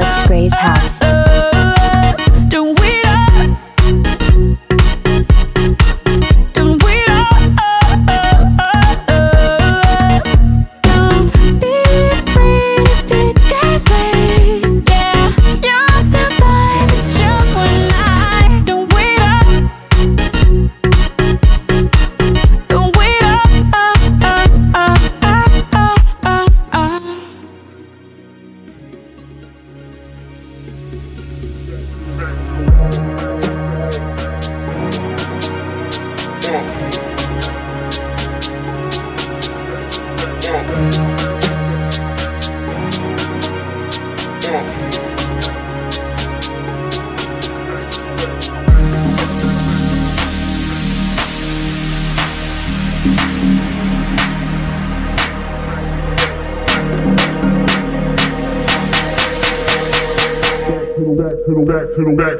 Alex Grey's house.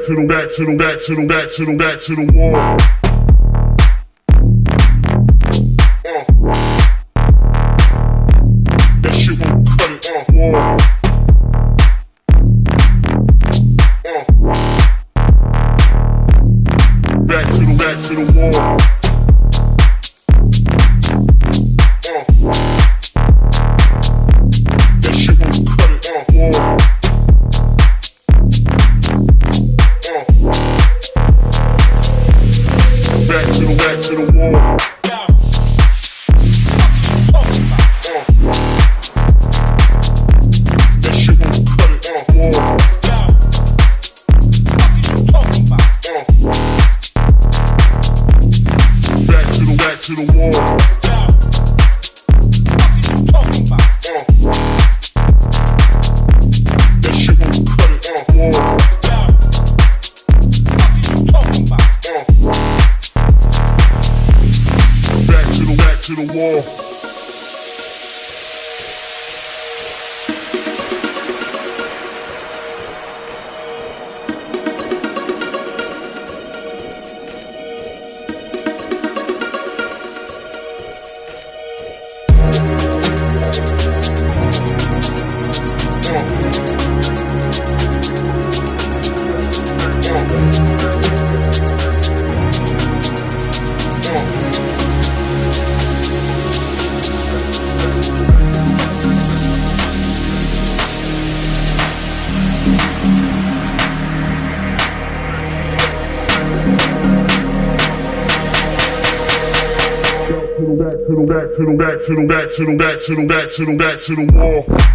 to the back to the back to the back to the back to the wall. to the wall. to the back to the back to the back to the back to the wall.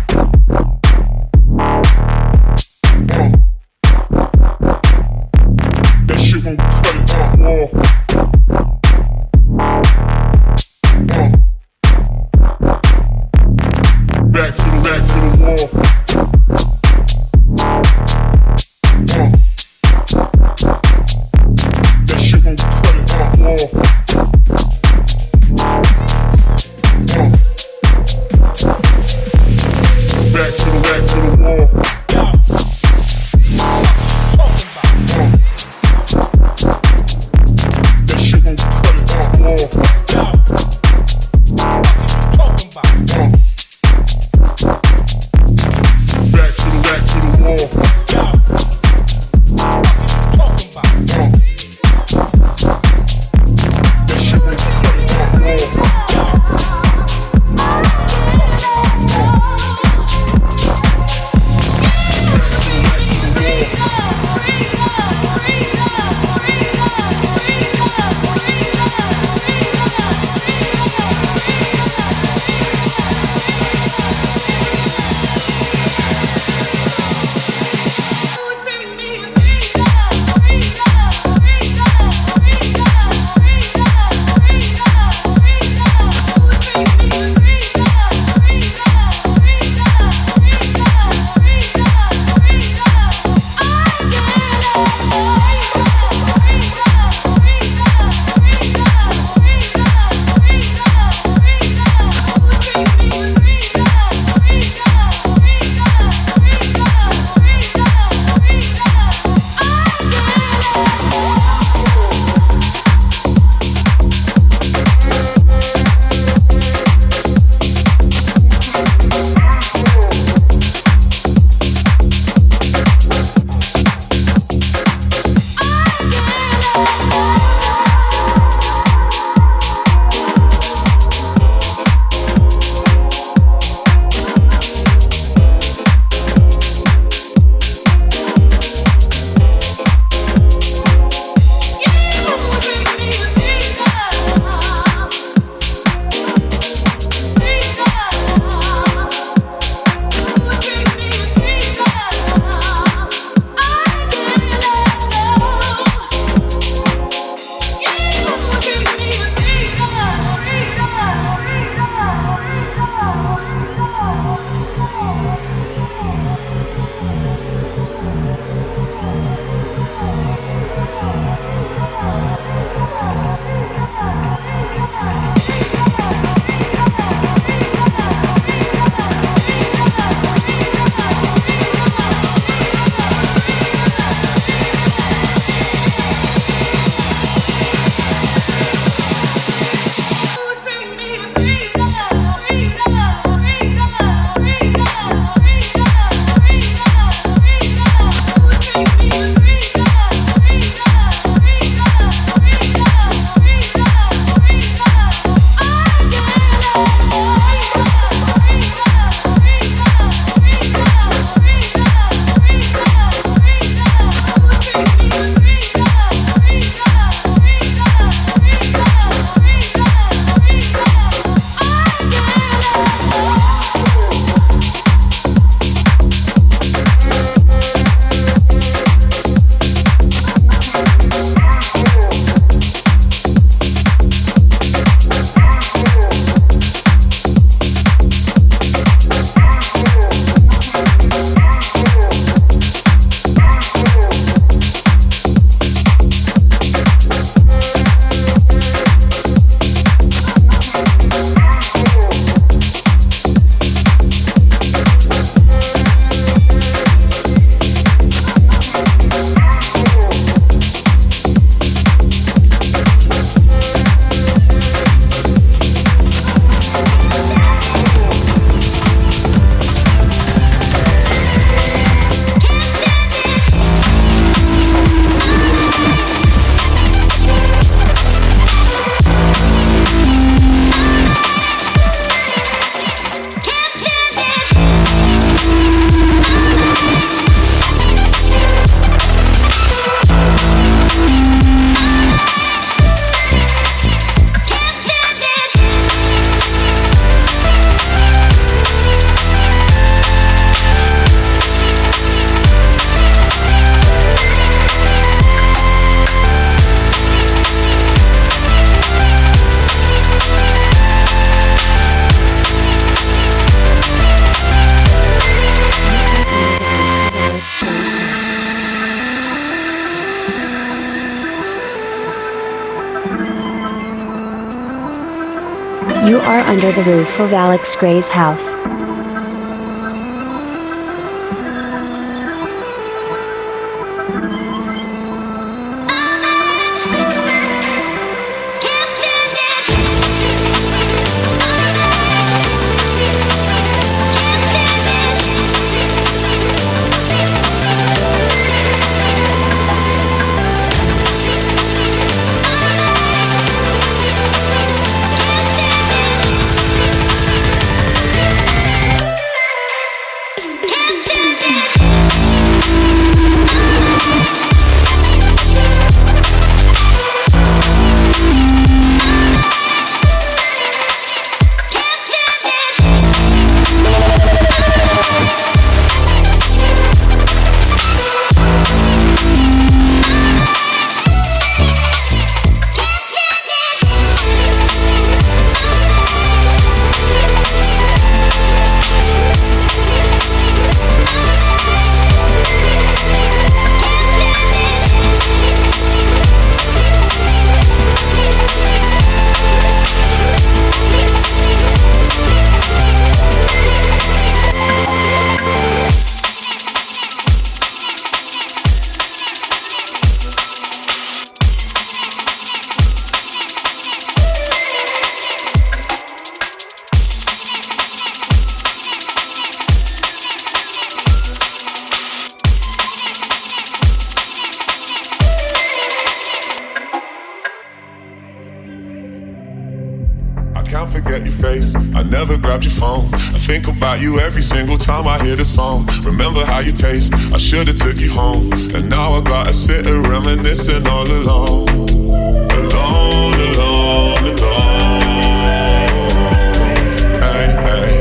Under the roof of Alex Grey's house. Should've took you home. And now I gotta sit and reminiscing all alone. Alone, alone, alone. Hey, hey.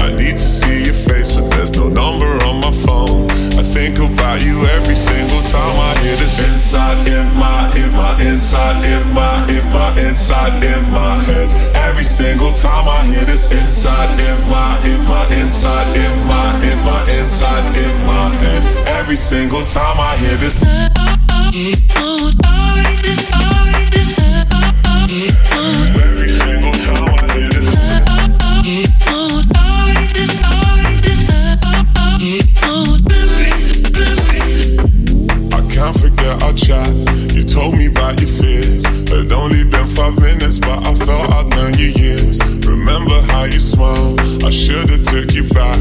I need to see your face, but there's no number on my phone. I think about you every single time I hear this inside in my, in my, inside in my, in my, inside in my head. Every single time I hear this inside in my, in my, inside in my, in my, inside in my head. Every single time I hear this. Every single I this. I smiled? I should've took you back,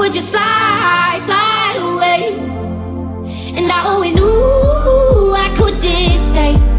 So I had a dream that I just fly away,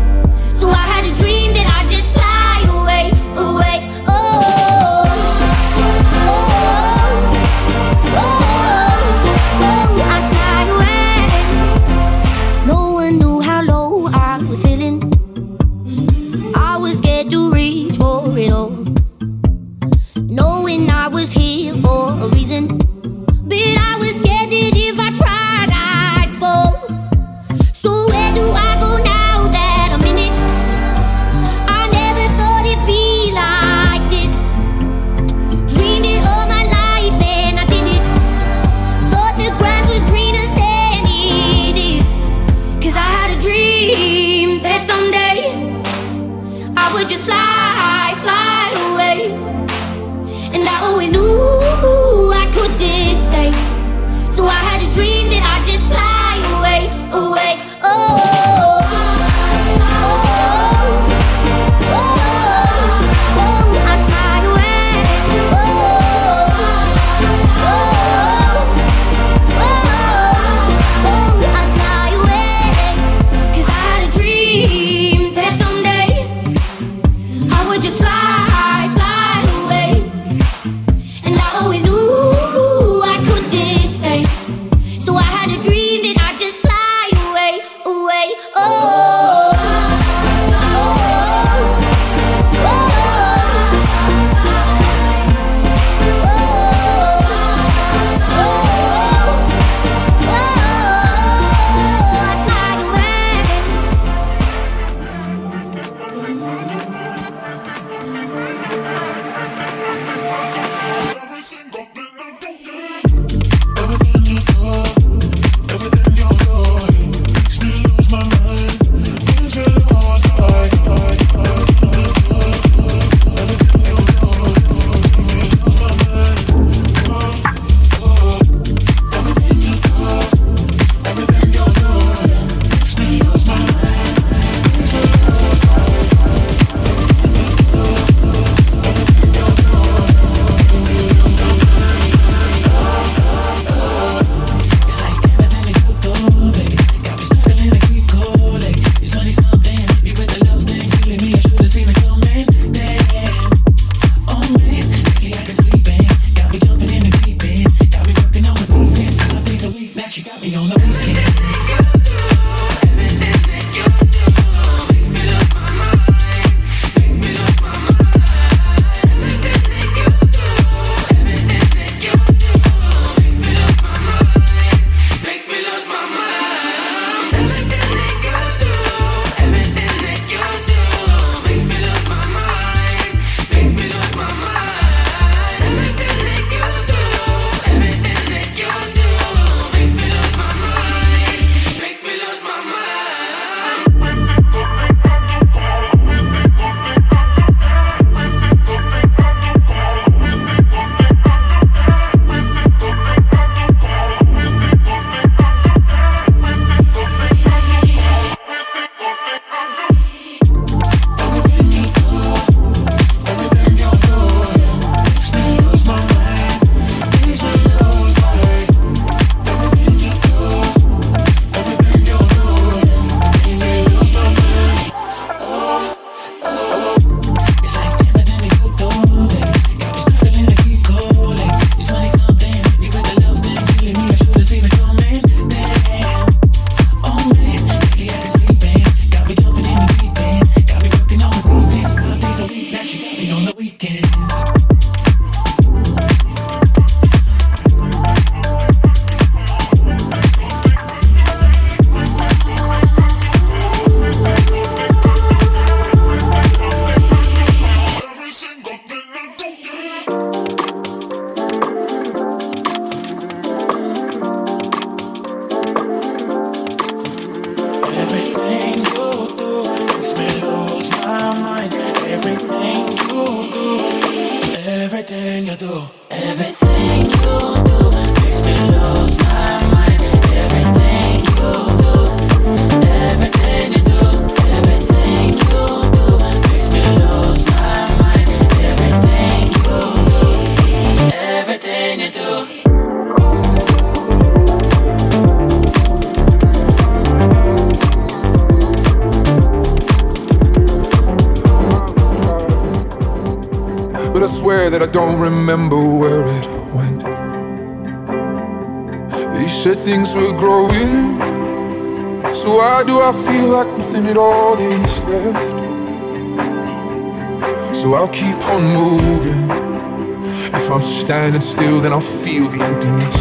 still, then I'll feel the emptiness.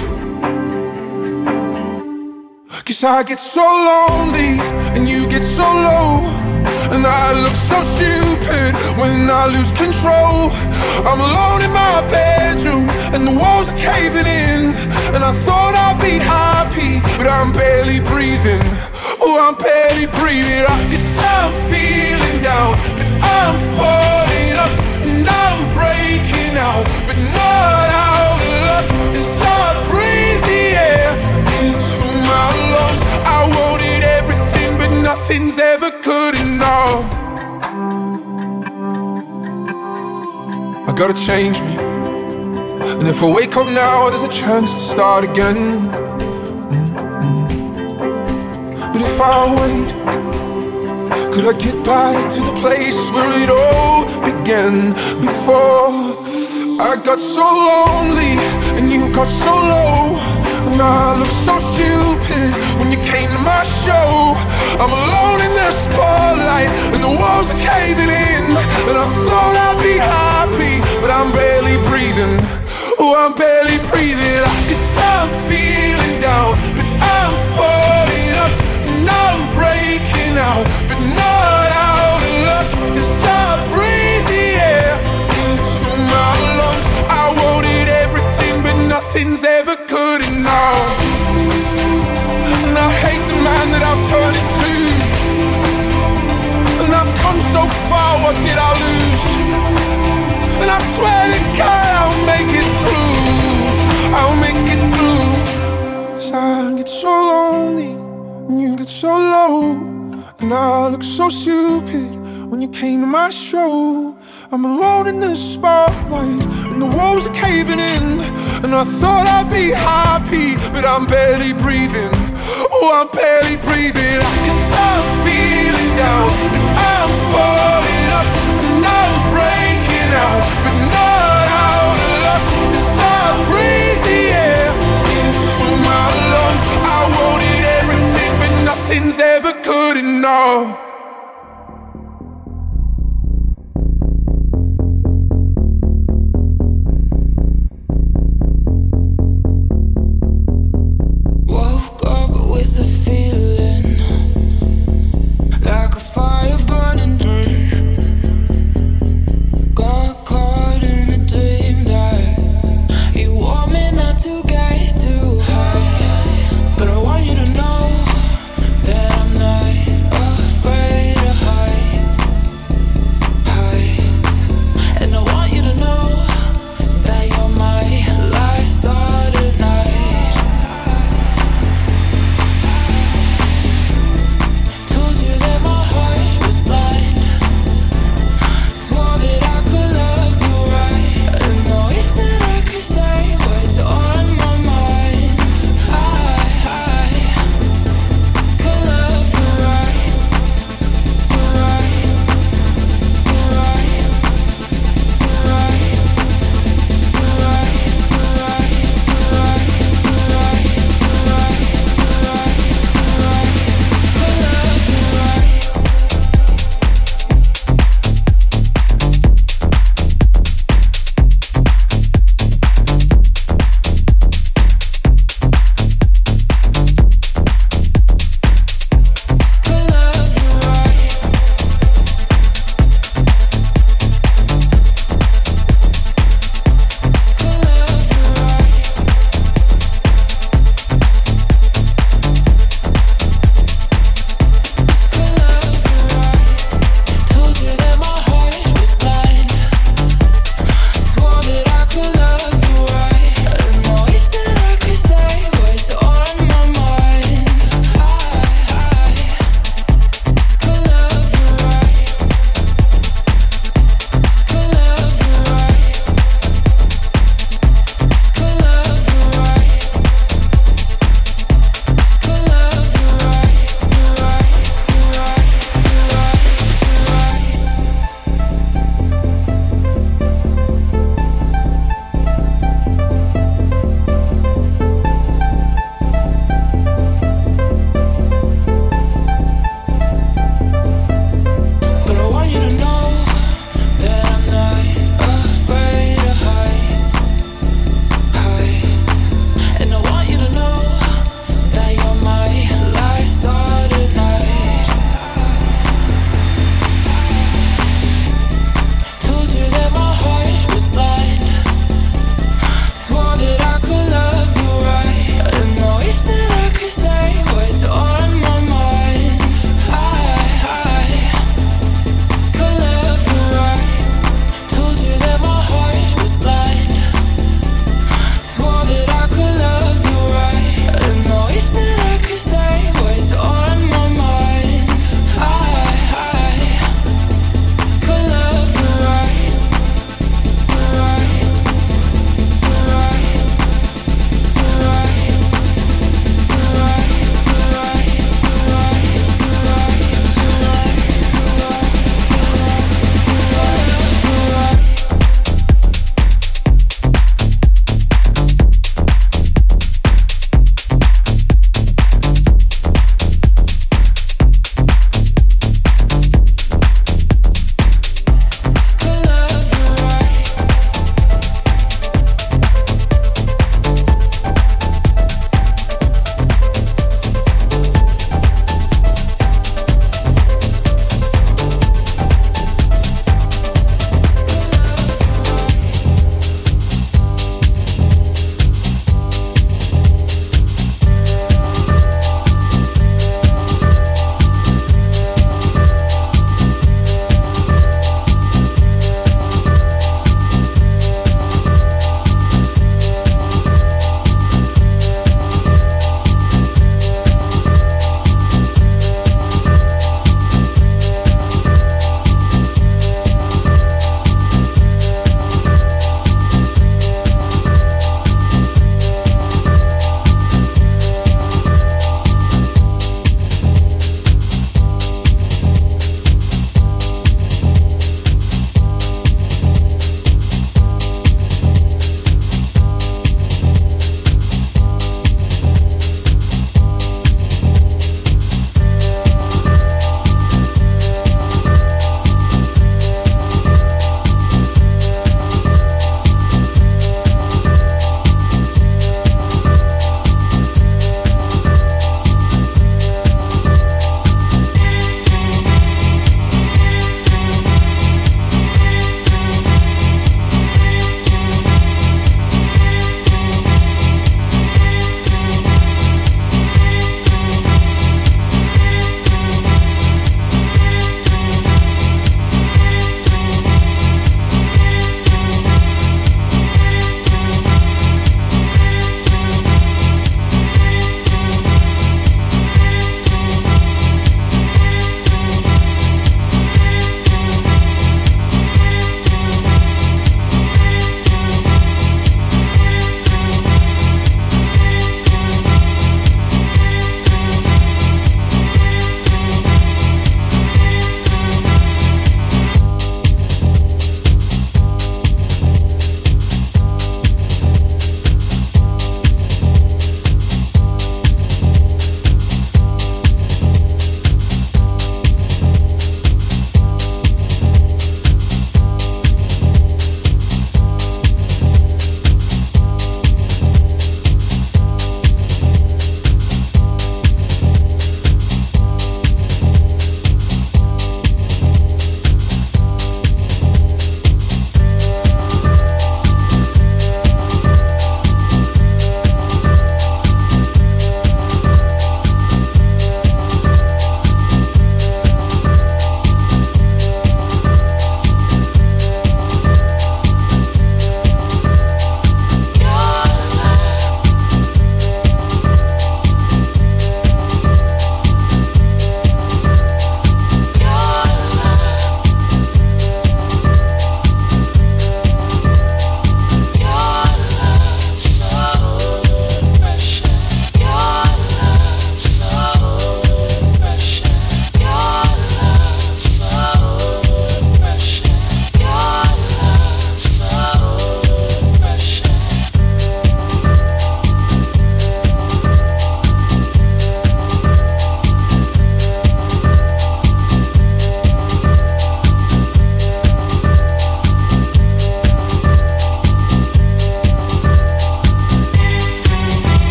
Cause I get so lonely and you get so low. And I look so stupid when I lose control. I'm alone in my bedroom and the walls are caving in. And I thought I'd be happy, but I'm barely breathing. Oh, I'm barely breathing. I guess I'm feeling down, but I'm falling up and I'm breaking out, but not nothing's ever good enough. I gotta change me. And if I wake up now, there's a chance to start again. Mm-mm. But if I wait, could I get back to the place where it all began before? I got so lonely you got so low. And I looked so stupid when you came to my show. I'm alone in the spotlight and the walls are caving in. And I thought I'd be happy, but I'm barely breathing. Oh, I'm barely breathing. Guess I'm feeling down, but I'm falling up and I'm breaking out, but not And I hate the man that I've turned into. And I've come so far, what did I lose? And I swear to God I'll make it through. I'll make it through. 'Cause I get so lonely and you get so low. And I look so stupid when you came to my show. I'm alone in the spotlight and the walls are caving in. And I thought I'd be happy, but I'm barely breathing. Oh, I'm barely breathing. Guess I'm feeling down, but I'm falling up and I'm breaking out, but not out of luck. As I breathe the air into my lungs, I wanted everything, but nothing's ever good enough.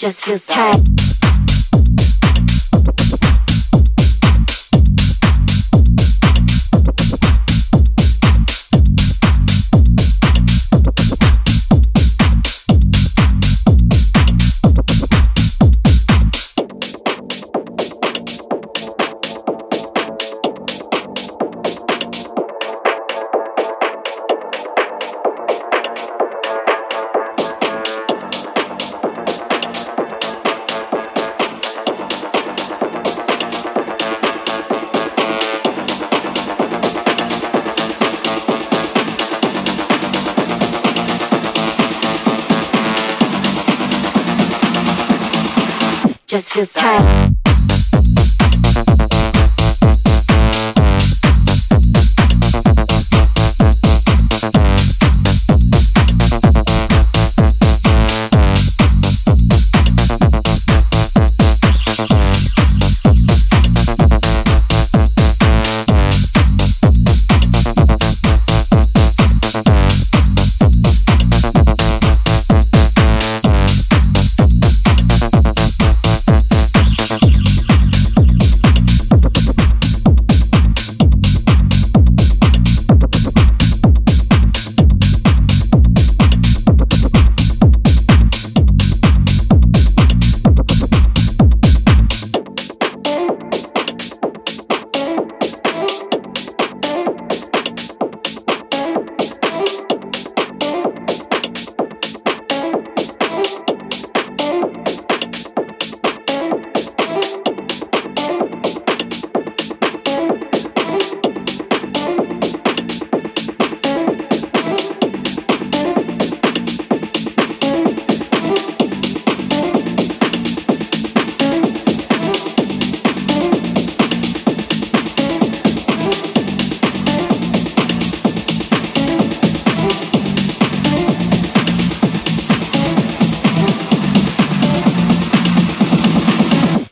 Just feels tight. Just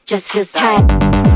just feels tight.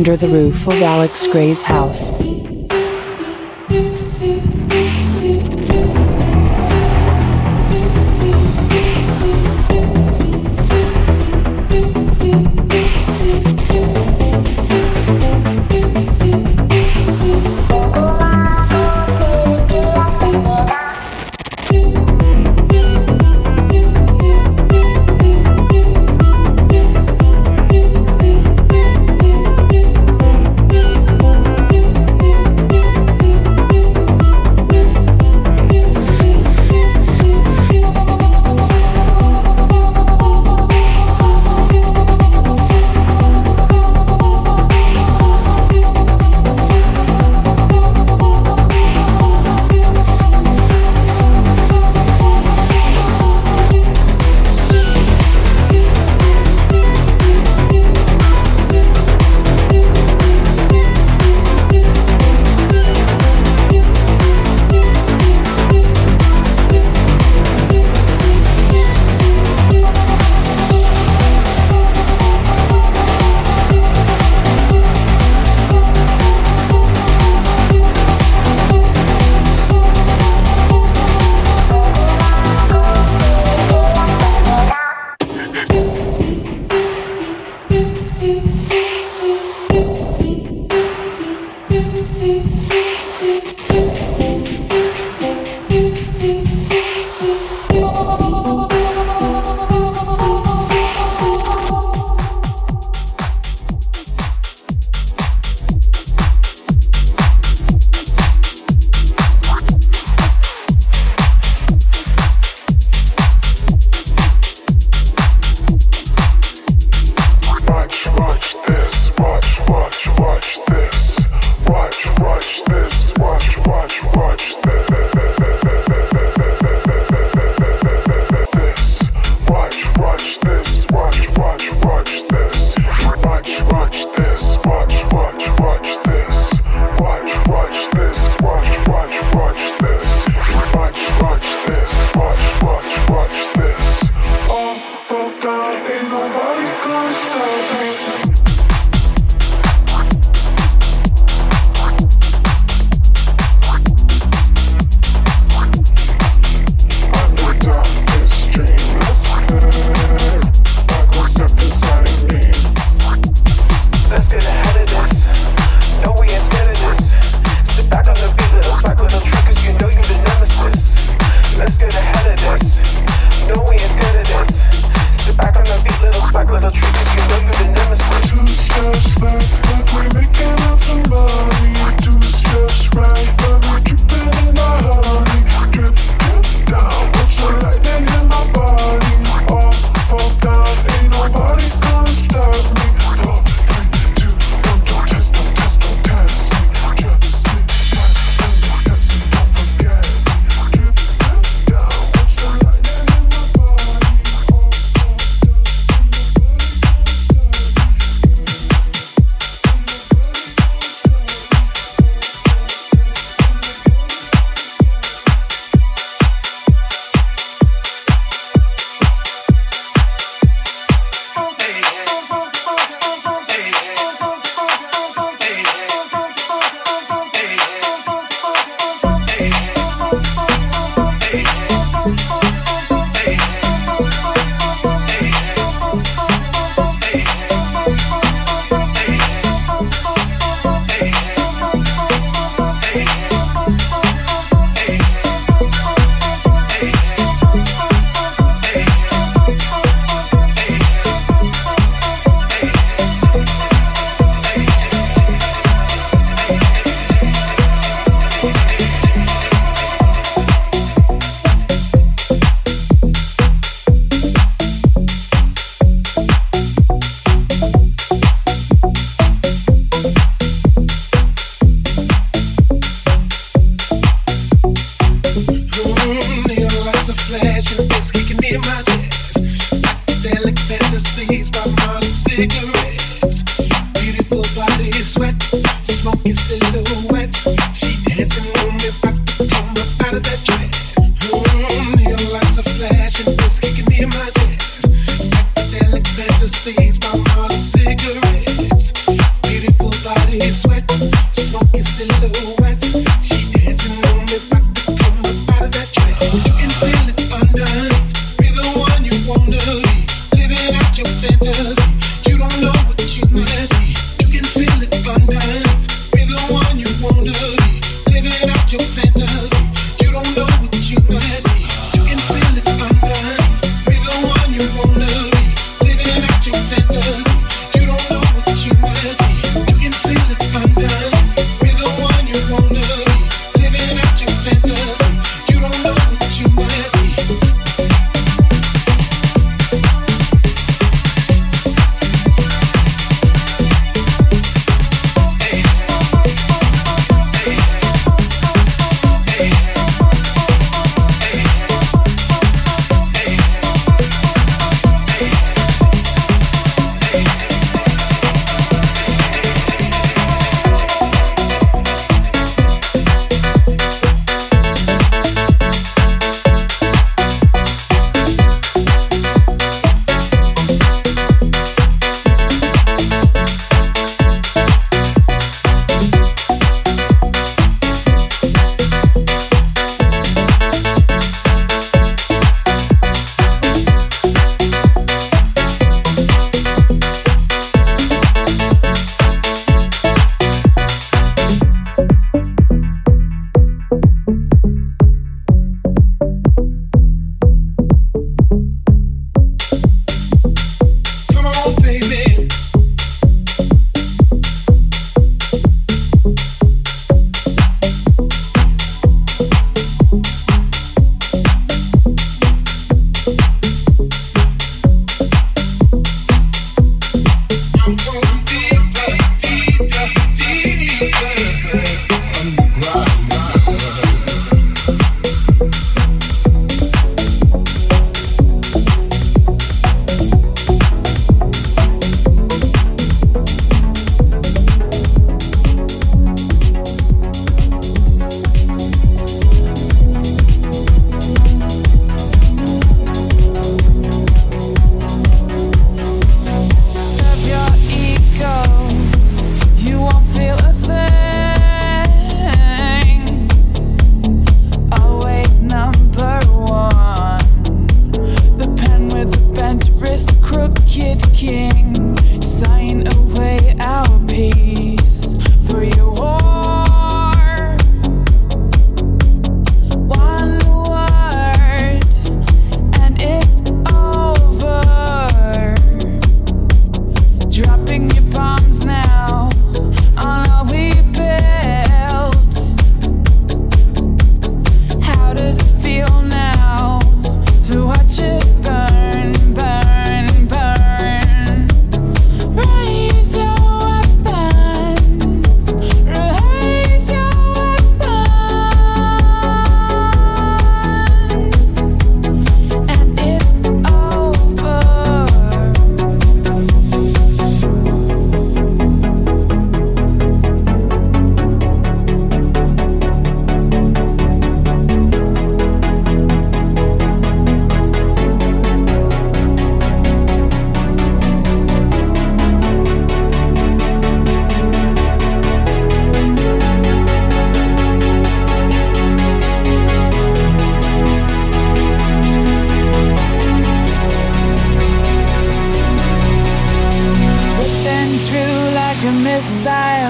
Under the roof of Alex Grey's house.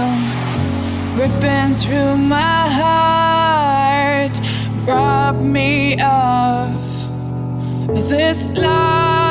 down, ripping through my heart, rob me of this life.